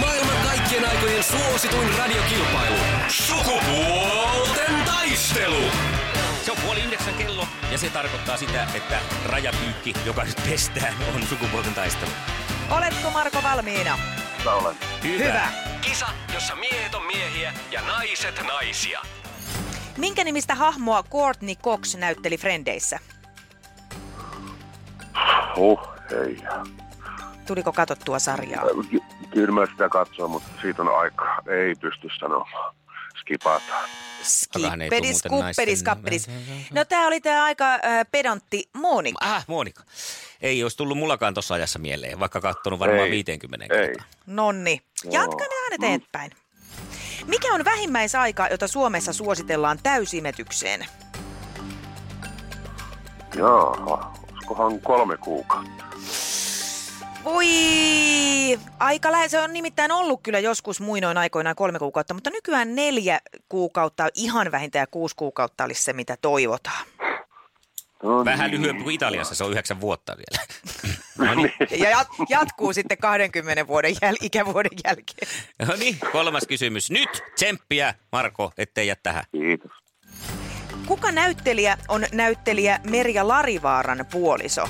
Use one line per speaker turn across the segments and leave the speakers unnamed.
Maailman kaikkien aikojen suosituin radiokilpailu. Sukupuolten taistelu.
Se on puoli yhdeksän kello ja se tarkoittaa sitä, että rajapyykki, joka nyt pestään, on sukupuolten taistelu.
Oletko Marko valmiina?
olen.
Hyvä.
Hyvä.
Kisa, jossa miehet on miehiä ja naiset naisia.
Minkä nimistä hahmoa Courtney Cox näytteli Frendeissä?
Huh, hei.
Tuliko katsottua sarjaa?
Ky- Kyllä mä sitä katsoa, mutta siitä on aikaa. Ei pysty sanomaan. Skipataan.
Skippedis, kuppedis, kappedis. No tää oli tää aika äh, pedantti Monika.
Ah, Monika. Ei olisi tullut mullakaan tuossa ajassa mieleen, vaikka katsonut varmaan
Ei.
50
Ei.
kertaa.
Nonni. Jatketaan eteenpäin. Mikä on vähimmäisaika, jota Suomessa suositellaan täysimetykseen?
Jaaha, olisikohan kolme kuukautta?
Voi, aika lähe. Se on nimittäin ollut kyllä joskus muinoin aikoinaan kolme kuukautta, mutta nykyään neljä kuukautta, ihan vähintään ja kuusi kuukautta olisi se, mitä toivotaan.
No
Vähän
niin.
lyhyempi kuin Italiassa, se on yhdeksän vuotta vielä. no niin,
Ja jat- jatkuu sitten 20 vuoden jäl- ikävuoden jälkeen.
no niin, kolmas kysymys. Nyt tsemppiä, Marko, ettei jää tähän.
Kiitos.
Kuka näyttelijä on näyttelijä Merja Larivaaran puoliso?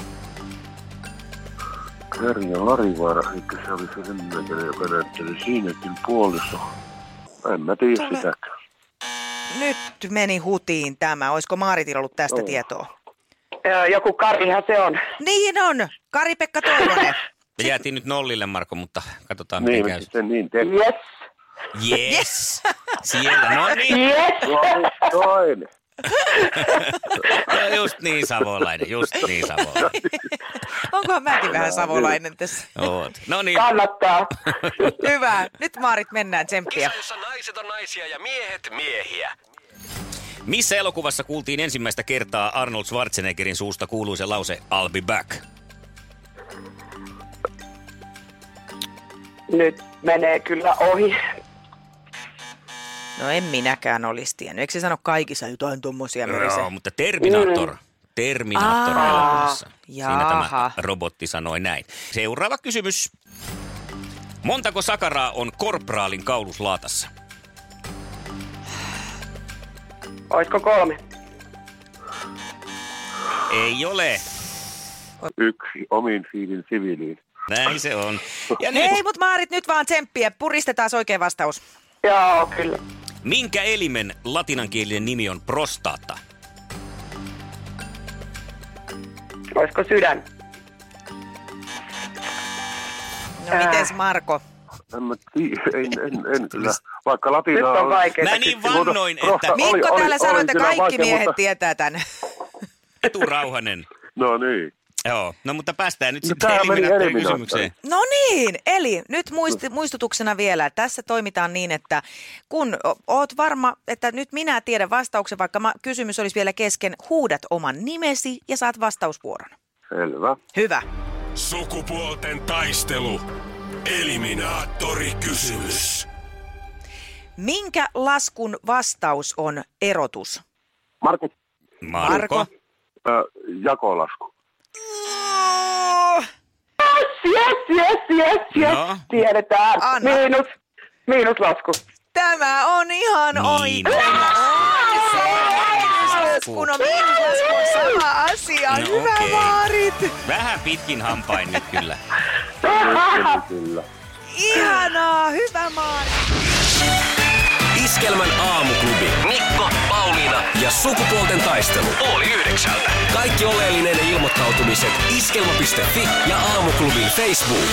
Merja Larivaara, eikö se oli se semmoinen, joka näytteli siinäkin puoliso? En mä tiedä
Tule-
sitäkään.
Nyt meni hutiin tämä. Olisiko Maaritilla ollut tästä
Joo.
tietoa?
Joku Karihan se on.
Niin on. Kari-Pekka Toivonen.
Me jäätiin nyt nollille, Marko, mutta katsotaan miten
Niin,
käy.
se niin teki.
Yes.
Yes! Siellä, no niin.
Yes.
No toinen.
No just niin savolainen, just niin savolainen.
Onkohan mäkin vähän savolainen tässä?
Oot. No niin,
Kannattaa.
Hyvä. Nyt Maarit mennään tsemppiä.
Kisa, naiset on naisia ja miehet miehiä.
missä elokuvassa kuultiin ensimmäistä kertaa Arnold Schwarzeneggerin suusta kuuluisa lause I'll be back?
Nyt menee kyllä ohi.
No en minäkään olisi tiennyt. Eikö se sano kaikissa jotain mörise?
Joo, mutta Terminator. Terminator
Aa,
elokuvassa. Siinä tämä robotti sanoi näin. Seuraava kysymys. Montako sakaraa on korpraalin kauluslaatassa?
Oisko kolme?
Ei ole.
Yksi omin fiilin siviiliin.
Näin se on. Ja nyt,
Hei, mut Maarit, nyt vaan tsemppiä. Puristetaan oikea vastaus.
Joo, kyllä.
Minkä elimen latinankielinen nimi on prostaatta?
Oisko sydän?
No
Ää.
mites Marko?
En mä tiedä, en, en, en kyllä. Vaikka
Nyt
latinaa
on vaikeaa.
Mä niin
Mutta
vannoin,
rohka-
että
Mikko
oli-
täällä sanoi, että kaikki
vaikea,
miehet
mutta-
tietää tän.
Etu Rauhanen.
No niin.
Joo, no mutta päästään nyt
No
sitten kysymykseen.
No niin, eli nyt muisti, muistutuksena vielä, että tässä toimitaan niin, että kun oot varma, että nyt minä tiedän vastauksen, vaikka ma- kysymys olisi vielä kesken, huudat oman nimesi ja saat vastausvuoron.
Selvä.
Hyvä.
Sukupuolten taistelu. Eliminaattori kysymys.
Minkä laskun vastaus on erotus?
Markku,
Marko.
Marko.
äh, jakolasku.
Yes, yes, yes, yes.
No.
Tiedetään.
Anna.
Miinus. Miinuslasku.
Tämä on ihan
Niin.
oikein. Kun on miinuslasku on sama asia.
No
Hyvä
okei.
Maarit.
Vähän pitkin hampain nyt kyllä.
Kyllä, kyllä.
Ihanaa, hyvä Maarit.
Iskelmän aamuklubi. Mikko, Pauliina ja sukupuolten taistelu. Oli yhdeksältä. Kaikki oleellinen ilmoittautumiset iskelma.fi ja aamuklubin Facebook.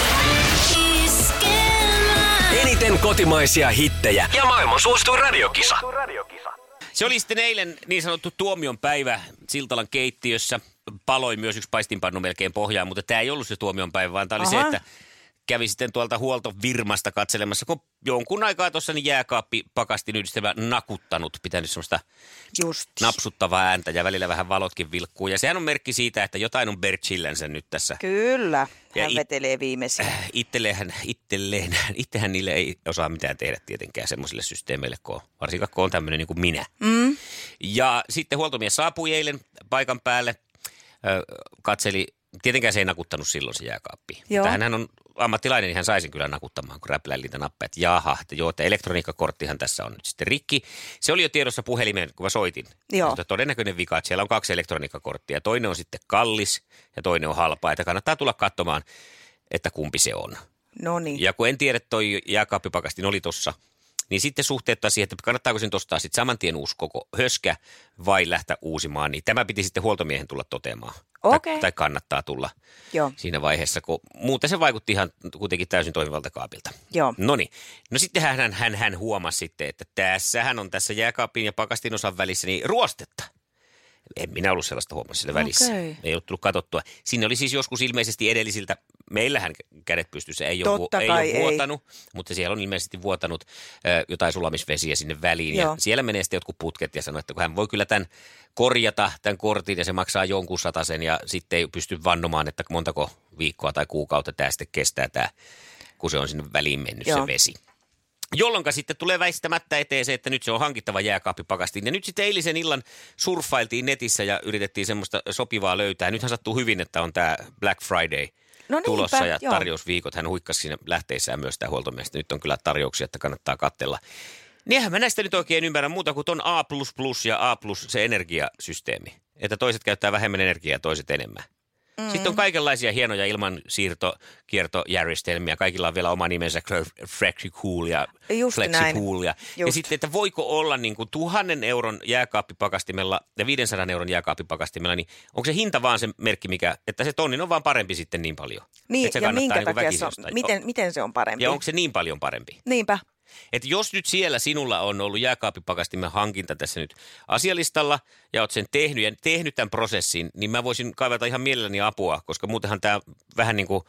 Eniten kotimaisia hittejä ja maailman suosituin radiokisa.
Se oli sitten eilen niin sanottu tuomion päivä Siltalan keittiössä. Paloi myös yksi paistinpannu melkein pohjaan, mutta tämä ei ollut se tuomion päivä, vaan tämä oli se,
Aha.
että kävi sitten tuolta huoltovirmasta katselemassa, kun jonkun aikaa tuossa niin jääkaappi pakastin yhdistelmä nakuttanut, pitänyt semmoista
Just.
napsuttavaa ääntä ja välillä vähän valotkin vilkkuu. Ja sehän on merkki siitä, että jotain on Berchillensä nyt tässä.
Kyllä,
Ja
hän
it-
vetelee viimeisiä.
Itselleen, itselleen, itsehän niille ei osaa mitään tehdä tietenkään semmoisille systeemeille, kun on, varsinkaan kun on tämmöinen niin kuin minä. Mm. Ja sitten huoltomies saapui eilen paikan päälle, katseli, tietenkään se ei nakuttanut silloin se jääkaappi.
Joo.
Mutta hän on ammattilainen, niin hän saisi kyllä nakuttamaan, kun räpläili niitä nappeja. että Jaha, että joo, että elektroniikkakorttihan tässä on nyt sitten rikki. Se oli jo tiedossa puhelimeen, kun mä soitin.
Joo.
Mutta todennäköinen vika, että siellä on kaksi elektroniikkakorttia. Toinen on sitten kallis ja toinen on halpa. Että kannattaa tulla katsomaan, että kumpi se on.
No niin.
Ja kun en tiedä, että toi jääkaappipakastin oli tossa, niin sitten suhteuttaa siihen, että kannattaako sen ostaa sitten saman tien uusi koko höskä vai lähteä uusimaan, niin tämä piti sitten huoltomiehen tulla toteamaan.
Okei.
Tai, tai kannattaa tulla
Joo.
siinä vaiheessa, kun muuten se vaikutti ihan kuitenkin täysin toimivalta kaapilta.
Joo.
No niin. No sitten hän, hän, hän huomasi sitten, että tässähän on tässä jääkaapin ja pakastin osan välissä niin ruostetta. En minä ollut sellaista huomannut siellä välissä.
Okei.
Ei ollut tullut katsottua. Siinä oli siis joskus ilmeisesti edellisiltä, meillähän kädet pystyssä ei ole,
Totta
ei ole
ei.
vuotanut, mutta siellä on ilmeisesti vuotanut ö, jotain sulamisvesiä sinne väliin.
Joo.
Ja siellä menee sitten jotkut putket ja sanoo, että kun hän voi kyllä tämän korjata, tämän kortin ja se maksaa jonkun sen ja sitten ei pysty vannomaan, että montako viikkoa tai kuukautta tämä sitten kestää tämä, kun se on sinne väliin mennyt
Joo.
se vesi. Jolloin sitten tulee väistämättä eteen se, että nyt se on hankittava jääkaappipakastin. Ja nyt sitten eilisen illan surffailtiin netissä ja yritettiin semmoista sopivaa löytää. Nythän sattuu hyvin, että on tämä Black Friday
No niinpä,
tulossa ja
joo.
tarjousviikot. Hän huikkasi siinä lähteissään myös tämä huoltomies. että Nyt on kyllä tarjouksia, että kannattaa katsella. Niinhän mä näistä nyt oikein ymmärrän muuta kuin ton A++ ja A+, se energiasysteemi. Että toiset käyttää vähemmän energiaa ja toiset enemmän. Mm. Sitten on kaikenlaisia hienoja ilmansiirtojärjestelmiä. Kaikilla on vielä oma nimensä FlexiCool ja FlexiCool. Ja, ja sitten, että voiko olla niin kuin tuhannen euron jääkaappipakastimella ja 500 euron jääkaappipakastimella, niin onko se hinta vaan se merkki, mikä, että se tonnin on vaan parempi sitten niin paljon?
Niin,
että se
ja minkä
niin
takia se on, miten, miten se on parempi?
Ja onko se niin paljon parempi?
Niinpä.
Että jos nyt siellä sinulla on ollut jääkaappipakastimen hankinta tässä nyt asialistalla ja oot sen tehnyt ja tehnyt tämän prosessin, niin mä voisin kaivata ihan mielelläni apua, koska muutenhan tämä vähän niin kuin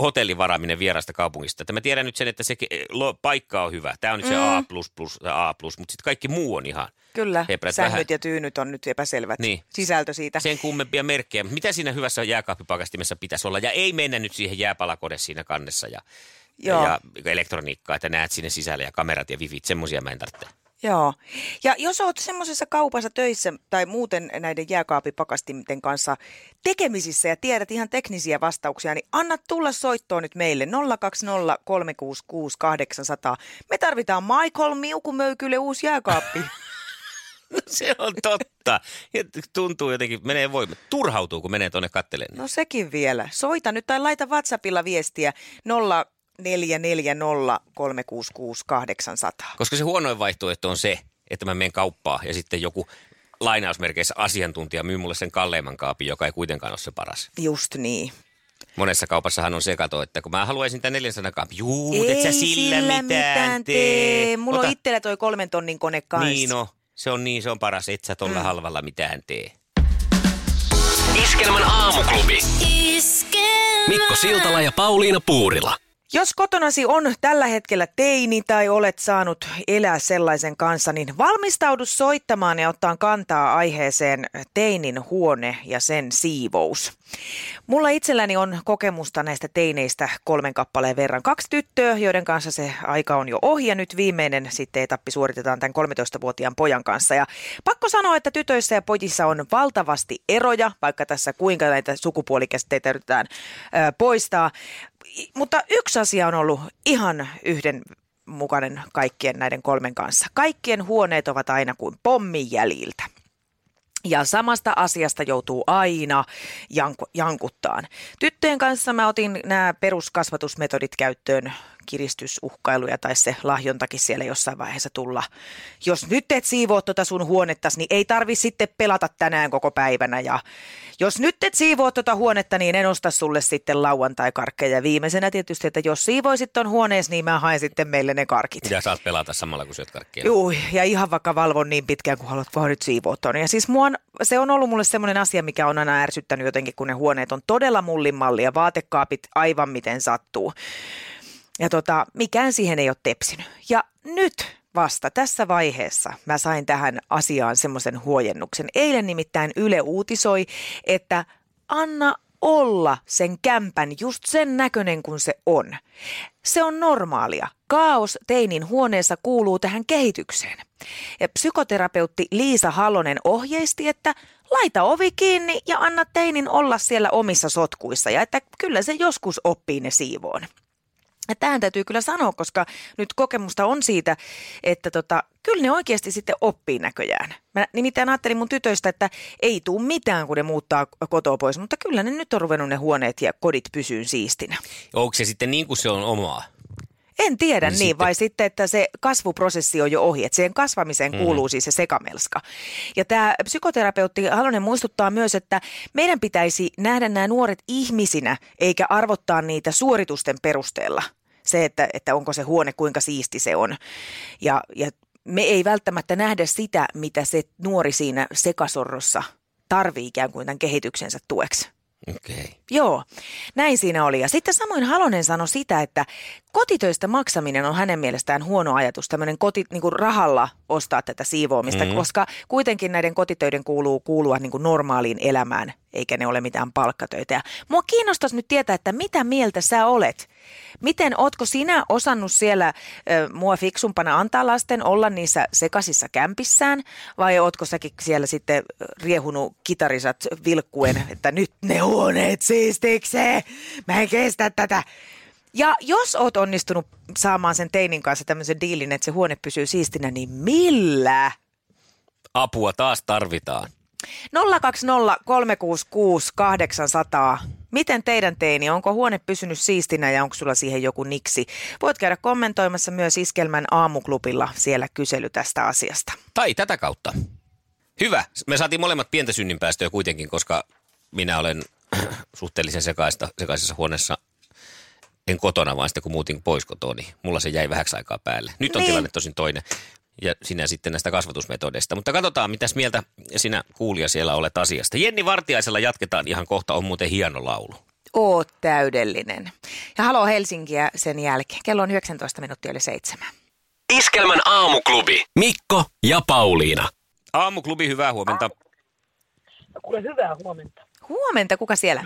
hotellivaraaminen vierasta kaupungista. Että mä tiedän nyt sen, että se lo- paikka on hyvä. Tämä on nyt se A++ tai A+, mutta sitten kaikki muu on ihan
Kyllä,
Heprät
sängyt
vähän.
ja tyynyt on nyt epäselvät.
Niin.
Sisältö siitä.
sen kummempia merkkejä. Mitä siinä hyvässä jääkaappipakastimessa pitäisi olla? Ja ei mennä nyt siihen jääpalakode siinä kannessa ja,
Joo.
ja elektroniikkaa, että näet sinne sisälle ja kamerat ja vivit. Semmoisia mä en tarvitse.
Joo. Ja jos olet semmoisessa kaupassa töissä tai muuten näiden jääkaapipakastimien kanssa tekemisissä ja tiedät ihan teknisiä vastauksia, niin anna tulla soittoon nyt meille 020 366 800. Me tarvitaan Michael Miukumöykylle uusi jääkaappi.
Se on totta. Tuntuu jotenkin, menee voima. Turhautuu, kun menee tuonne kattelemaan.
No sekin vielä. Soita nyt tai laita WhatsAppilla viestiä 0440 366 800.
Koska se huonoin vaihtoehto on se, että mä menen kauppaan ja sitten joku lainausmerkeissä asiantuntija myy mulle sen kalleimman kaapin, joka ei kuitenkaan ole se paras.
Just niin.
Monessa kaupassahan on se kato, että kun mä haluaisin tämän 400 kaapin, juu, mutta et sä sillä, mitään, tee.
Mulla
Ota-
on itsellä toi kolmen tonnin kone kanssa.
Niin no, se on niin, se on paras, et sä tolla mm. halvalla mitään tee.
Iskelmän aamuklubi. Mikko Siltala ja Pauliina Puurila.
Jos kotonasi on tällä hetkellä teini tai olet saanut elää sellaisen kanssa, niin valmistaudu soittamaan ja ottaa kantaa aiheeseen teinin huone ja sen siivous. Mulla itselläni on kokemusta näistä teineistä kolmen kappaleen verran. Kaksi tyttöä, joiden kanssa se aika on jo ohi ja nyt viimeinen sitten etappi suoritetaan tämän 13-vuotiaan pojan kanssa. Ja pakko sanoa, että tytöissä ja pojissa on valtavasti eroja, vaikka tässä kuinka näitä sukupuolikäsitteitä yritetään ö, poistaa. Mutta yksi asia on ollut ihan yhden mukainen kaikkien näiden kolmen kanssa. Kaikkien huoneet ovat aina kuin pommin jäljiltä. Ja samasta asiasta joutuu aina janku, jankuttaan. Tyttöjen kanssa mä otin nämä peruskasvatusmetodit käyttöön kiristysuhkailuja tai se lahjontakin siellä jossain vaiheessa tulla. Jos nyt et siivoo tuota sun huonettas, niin ei tarvi sitten pelata tänään koko päivänä. Ja jos nyt et siivoo tuota huonetta, niin en osta sulle sitten lauantai-karkkeja. Viimeisenä tietysti, että jos siivoisit ton huoneessa, niin mä haen sitten meille ne karkit.
Ja saat pelata samalla, kun syöt karkkia.
Juu, ja ihan vaikka valvon niin pitkään, kun haluat vaan nyt siivoa ton. Ja siis mua on, se on ollut mulle semmoinen asia, mikä on aina ärsyttänyt jotenkin, kun ne huoneet on todella mullimalli ja vaatekaapit aivan miten sattuu. Ja tota, mikään siihen ei ole tepsinyt. Ja nyt vasta tässä vaiheessa mä sain tähän asiaan semmoisen huojennuksen. Eilen nimittäin Yle uutisoi, että anna olla sen kämpän just sen näköinen kuin se on. Se on normaalia. Kaos teinin huoneessa kuuluu tähän kehitykseen. Ja psykoterapeutti Liisa Halonen ohjeisti, että laita ovi kiinni ja anna teinin olla siellä omissa sotkuissa ja että kyllä se joskus oppii ne siivoon. Tähän täytyy kyllä sanoa, koska nyt kokemusta on siitä, että tota, kyllä ne oikeasti sitten oppii näköjään. Mä nimittäin ajattelin mun tytöistä, että ei tuu mitään, kun ne muuttaa kotoa pois, mutta kyllä ne nyt on ruvennut ne huoneet ja kodit pysyyn siistinä.
Onko se sitten niin kuin se on omaa?
En tiedä
Niin
niin,
sitten-
vai sitten, että se kasvuprosessi on jo ohi, että siihen kasvamiseen kuuluu siis se sekamelska. Ja tämä psykoterapeutti Halonen muistuttaa myös, että meidän pitäisi nähdä nämä nuoret ihmisinä, eikä arvottaa niitä suoritusten perusteella. Se, että, että onko se huone, kuinka siisti se on. Ja, ja me ei välttämättä nähdä sitä, mitä se nuori siinä sekasorrossa tarvii ikään kuin tämän kehityksensä tueksi.
Okay.
Joo, näin siinä oli. Ja sitten samoin Halonen sanoi sitä, että kotitöistä maksaminen on hänen mielestään huono ajatus, tämmöinen koti, niin kuin rahalla ostaa tätä siivoamista, mm-hmm. koska kuitenkin näiden kotitöiden kuuluu kuulua niin kuin normaaliin elämään, eikä ne ole mitään palkkatöitä. Ja mua kiinnostaisi nyt tietää, että mitä mieltä sä olet? Miten, ootko sinä osannut siellä ö, mua fiksumpana antaa lasten olla niissä sekaisissa kämpissään, vai ootko säkin siellä sitten riehunut kitarisat vilkkuen, että nyt ne huoneet siistikseen, mä en kestä tätä. Ja jos oot onnistunut saamaan sen teinin kanssa tämmöisen diilin, että se huone pysyy siistinä, niin millä?
Apua taas tarvitaan.
020 366 800. Miten teidän teini, onko huone pysynyt siistinä ja onko sulla siihen joku niksi? Voit käydä kommentoimassa myös Iskelmän aamuklubilla siellä kysely tästä asiasta.
Tai tätä kautta. Hyvä. Me saatiin molemmat pientä synninpäästöä kuitenkin, koska minä olen suhteellisen sekaista, sekaisessa huoneessa. En kotona, vaan sitten kun muutin pois kotoa, niin mulla se jäi vähäksi aikaa päälle. Nyt on
Niin.
tilanne tosin toinen. Ja sinä sitten näistä kasvatusmetodeista. Mutta katsotaan, mitäs mieltä sinä kuulija siellä olet asiasta. Jenni Vartiaisella jatketaan ihan kohta, on muuten hieno laulu.
Oot täydellinen. Ja haloo Helsinkiä sen jälkeen. Kello on 19 minuuttia yli seitsemän.
Iskelmän aamuklubi. Mikko ja Pauliina.
Aamuklubi, hyvää huomenta.
Kuule, hyvää huomenta.
Huomenta, kuka siellä?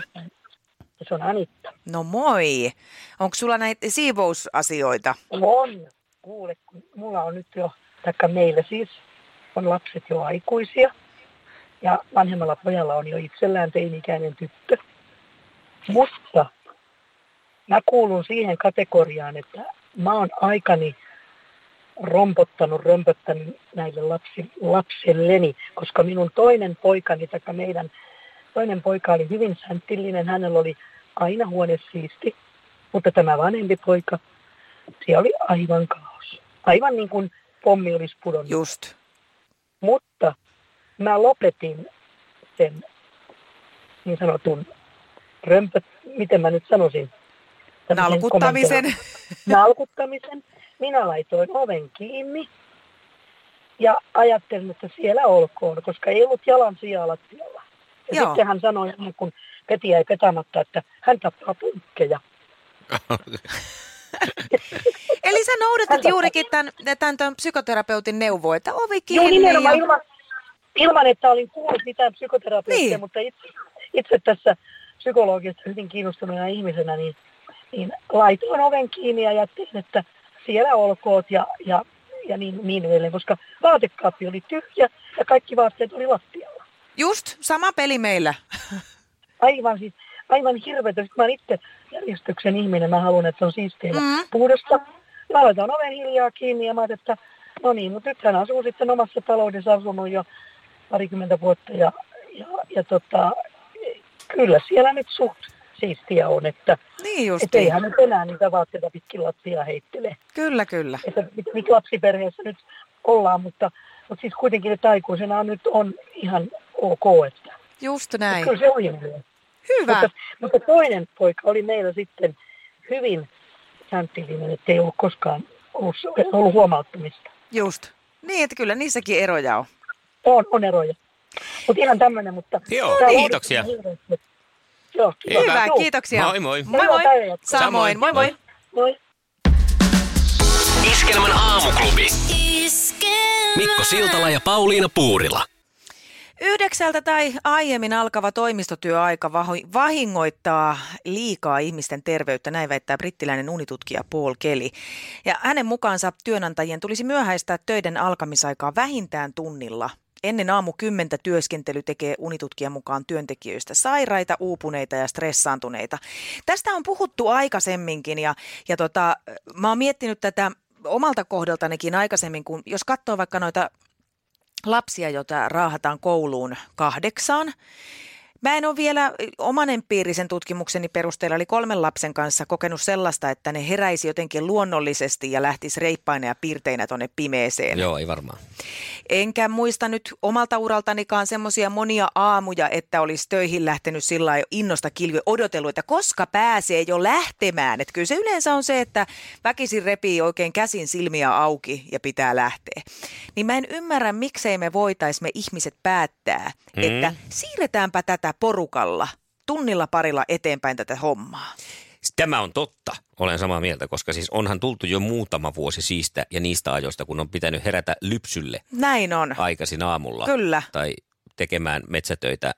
Se on Anitta.
No moi. Onko sulla näitä siivousasioita?
On. Kuule, mulla on nyt jo, taikka meillä siis, on lapset jo aikuisia. Ja vanhemmalla pojalla on jo itsellään teini-ikäinen tyttö. Mutta mä kuulun siihen kategoriaan, että mä oon aikani rompottanut, römpöttänyt näille lapsi, lapselleni, koska minun toinen poikani, tai meidän toinen poika oli hyvin sänttillinen, hänellä oli aina huone siisti, mutta tämä vanhempi poika, siellä oli aivan kaos. Aivan niin kuin pommi olisi pudonnut.
Just.
Mutta mä lopetin sen niin sanotun römpöt, miten mä nyt sanoisin?
Nalkuttamisen.
Nalkuttamisen. Minä laitoin oven kiinni ja ajattelin, että siellä olkoon, koska ei ollut jalan sijaa lattialla. Ja
Joo.
sitten hän sanoi, kuin Peti jäi petamatta, että hän tappaa punkkeja.
Eli sä noudatat
Häntä-
juurikin tämän, tämän, tämän psykoterapeutin neuvoa, että ovi
Joo,
kiinni.
nimenomaan
ja...
ilman, ilman, että olin kuullut mitään psykoterapiasta,
Niin.
mutta itse, itse tässä psykologiasta hyvin kiinnostuneena ihmisenä, niin, niin laitoin oven kiinni ja ajattelin, että siellä olkoot ja, ja, ja niin, niin edelleen, koska vaatekaappi oli tyhjä ja kaikki vaatteet oli lattialla.
Just, sama peli meillä.
Aivan siis, aivan hirveätä. Sitten mä olen itse järjestyksen ihminen, mä haluan, että se on siistiä
Mm.
puhdasta. Mä laitan oven hiljaa kiinni ja mä ajattelin, että no niin, mutta nyt hän asuu sitten omassa taloudessa asunut jo parikymmentä vuotta ja, ja, ja tota, kyllä siellä nyt suht, siistiä on, että
Niin
et eihän nyt enää niitä vaatteita pitkin lattia heittele.
Kyllä, kyllä.
Että mit- mit lapsiperheessä nyt ollaan, mutta, mutta siis kuitenkin että aikuisena nyt on ihan ok, että
Just näin.
kyllä se ohjelmia.
Hyvä.
Mutta, mutta toinen poika oli meillä sitten hyvin sänttillinen, että ei ollut koskaan ollut, ollut huomauttamista.
Just. Niin, että kyllä niissäkin eroja on.
On, on eroja. Mutta ihan tämmöinen, mutta...
Joo,
tää
kiitoksia.
hirveästi. Joo,
Hyvä.
Hyvä,
Juu.
kiitoksia.
Moi moi.
Moi moi. Samoin, moi moi.
Moi.
Moi.
Iskelmän aamuklubi. Mikko Siltala ja Pauliina Puurila.
Yhdeksältä tai aiemmin alkava toimistotyöaika vahingoittaa liikaa ihmisten terveyttä, näin väittää brittiläinen unitutkija Paul Kelly. Ja hänen mukaansa työnantajien tulisi myöhäistää töiden alkamisaikaa vähintään tunnilla. Ennen aamu kymmentä työskentely tekee unitutkijan mukaan työntekijöistä sairaita, uupuneita ja stressaantuneita. Tästä on puhuttu aikaisemminkin ja, ja tota, mä oon miettinyt tätä omalta kohdaltanikin aikaisemmin, kun jos katsoo vaikka noita lapsia, joita raahataan kouluun kahdeksaan. Mä en ole vielä oman empiirisen tutkimukseni perusteella, eli kolmen lapsen kanssa kokenut sellaista, että ne heräisi jotenkin luonnollisesti ja lähtisi reippaina ja piirteinä tuonne pimeeseen.
Joo, ei varmaan.
Enkä muista nyt omalta uraltanikaan semmoisia monia aamuja, että olisi töihin lähtenyt sillä lailla innosta kilvi odotellut, että koska pääsee jo lähtemään. Että kyllä se yleensä on se, että väkisin repii oikein käsin silmiä auki ja pitää lähteä. Niin mä en ymmärrä, miksei me voitais me ihmiset päättää,
Mm.
että siirretäänpä tätä porukalla tunnilla parilla eteenpäin tätä hommaa.
Tämä on totta, olen samaa mieltä, koska siis onhan tultu jo muutama vuosi siistä ja niistä ajoista, kun on pitänyt herätä lypsylle
Näin on.
aikaisin aamulla.
Kyllä.
Tai tekemään metsätöitä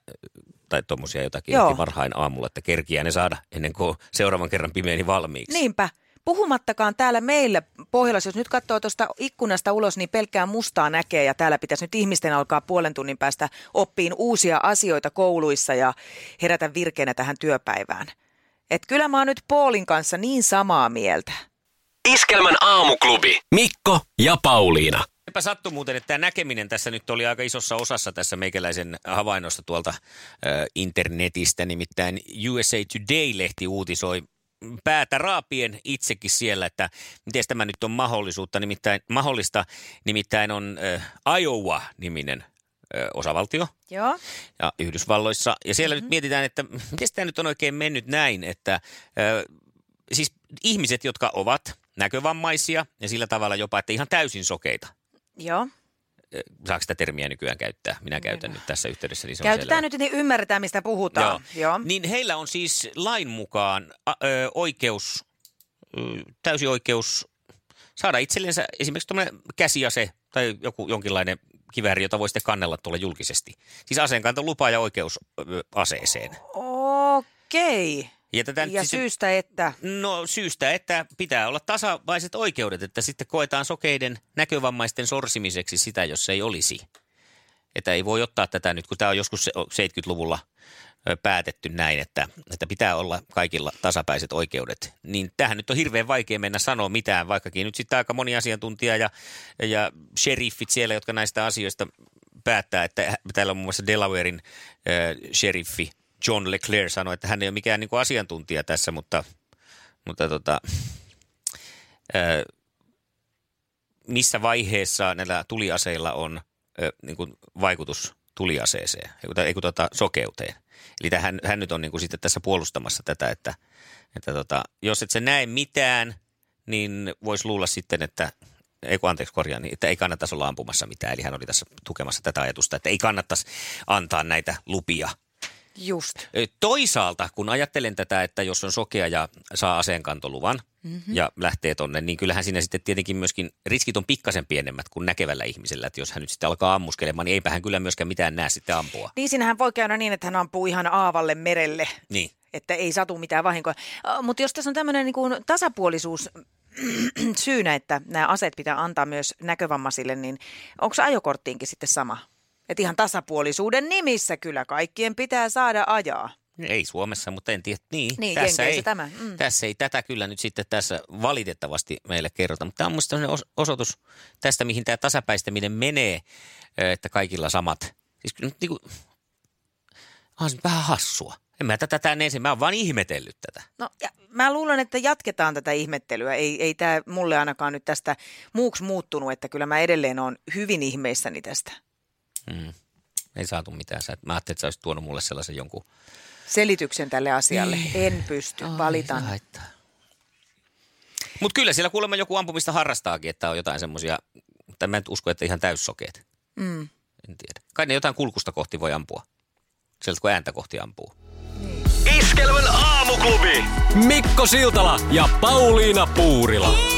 tai tuommoisia jotakin varhain aamulla, että kerkiää ne saada ennen kuin seuraavan kerran pimeeni valmiiksi.
Niinpä. Puhumattakaan täällä meillä Pohjolassa, jos nyt katsoo tuosta ikkunasta ulos, niin pelkkää mustaa näkee ja täällä pitäisi nyt ihmisten alkaa puolen tunnin päästä oppiin uusia asioita kouluissa ja herätä virkeänä tähän työpäivään. Et kyllä mä oon nyt Paulin kanssa niin samaa mieltä.
Iskelmän aamuklubi. Mikko ja Pauliina.
Eipä sattu muuten, että tämä näkeminen tässä nyt oli aika isossa osassa tässä meikäläisen havainnosta tuolta ö, internetistä. Nimittäin USA Today-lehti uutisoi päätä raapien itsekin siellä, että miten tämä nyt on mahdollisuutta, nimittäin, mahdollista. Nimittäin on ö, Iowa-niminen ö, osavaltio
Joo.
ja Yhdysvalloissa. Ja siellä mm-hmm. nyt mietitään, että miten tämä nyt on oikein mennyt näin, että ö, siis ihmiset, jotka ovat näkövammaisia ja sillä tavalla jopa, että ihan täysin sokeita.
Joo.
Saako sitä termiä nykyään käyttää? Minä käytän nyt tässä yhteydessä. Niin se
Käytetään nyt, niin ymmärretään, mistä puhutaan. Joo.
Niin heillä on siis lain mukaan a, ö, oikeus, ö, täysi oikeus saada itsellensä esimerkiksi tuommoinen käsiase tai joku jonkinlainen kivääri, jota voi sitten kannella tuolla julkisesti. Siis aseenkantolupa ja oikeus ö, aseeseen.
Okei.
Ja, tätä
Ja
siis-
syystä, että...
No syystä, että pitää olla tasavaiset oikeudet, että sitten koetaan sokeiden näkövammaisten sorsimiseksi sitä, jos se ei olisi. Että ei voi ottaa tätä nyt, kun tämä on joskus se- 70-luvulla ö, päätetty näin, että, että pitää olla kaikilla tasapäiset oikeudet. Niin tähän nyt on hirveän vaikea mennä sanoa mitään, vaikkakin nyt sitten aika moni asiantuntija ja, ja sheriffit siellä, jotka näistä asioista päättää, että täällä on muun muassa Delawarein äh, sheriffi John Leclerc sanoi, että hän ei ole mikään niin kuin asiantuntija tässä, mutta, mutta tota, äh, missä vaiheessa näillä tuliaseilla on ö, niin kuin vaikutus tuliaseeseen, ei kun- tota, sokeuteen. Eli tähän, hän nyt on niin kuin sitten tässä puolustamassa tätä, että, että tota, jos et sä näe mitään, niin voisi luulla sitten, että ei kun anteeksi korjaan, niin että ei kannattaisi olla ampumassa mitään. Eli hän oli tässä tukemassa tätä ajatusta, että ei kannattaisi antaa näitä lupia
Just.
Toisaalta, kun ajattelen tätä, että jos on sokea ja saa aseenkantoluvan mm-hmm. ja lähtee tonne, niin kyllähän siinä sitten tietenkin myöskin riskit on pikkasen pienemmät kuin näkevällä ihmisellä. Että jos hän nyt sitten alkaa ammuskelemaan, niin eipä hän kyllä myöskään mitään näe sitten ampua.
Niin siinähän voi käydä niin, että hän ampuu ihan aavalle merelle.
Niin.
että ei satu mitään vahinkoa. Mutta jos tässä on tämmöinen niin tasapuolisuus syynä, että nämä aseet pitää antaa myös näkövammaisille, niin onko ajokorttiinkin sitten sama? Että ihan tasapuolisuuden nimissä kyllä kaikkien pitää saada ajaa.
Ei Suomessa, mutta en tiedä. Niin,
Niin,
tässä, ei,
tämä, mm.
tässä ei tätä kyllä nyt sitten tässä valitettavasti meille kerrota. Mutta tämä on minusta os- osoitus tästä, mihin tämä tasapäistäminen menee, että kaikilla samat. Siis nyt niin kuin, nyt vähän hassua. En mä tätä tänne ensin, mä oon vaan ihmetellyt tätä.
No ja mä luulen, että jatketaan tätä ihmettelyä. Ei, ei tämä mulle ainakaan nyt tästä muuksi muuttunut, että kyllä mä edelleen on hyvin ihmeissäni tästä.
Mm. Ei saatu mitään. Sä, mä ajattelin, että sä olisit tuonut mulle sellaisen jonkun...
Selityksen tälle asialle.
Niin.
En pysty, valitan.
Mutta kyllä siellä kuulemma joku ampumista harrastaakin, että on jotain semmoisia, tai mä en usko, että ihan täyssokeet.
Mm.
En tiedä. Kai ne jotain kulkusta kohti voi ampua. Sieltä kun ääntä kohti ampuu.
Iskelmän aamuklubi. Mikko Siltala ja Pauliina Puurila.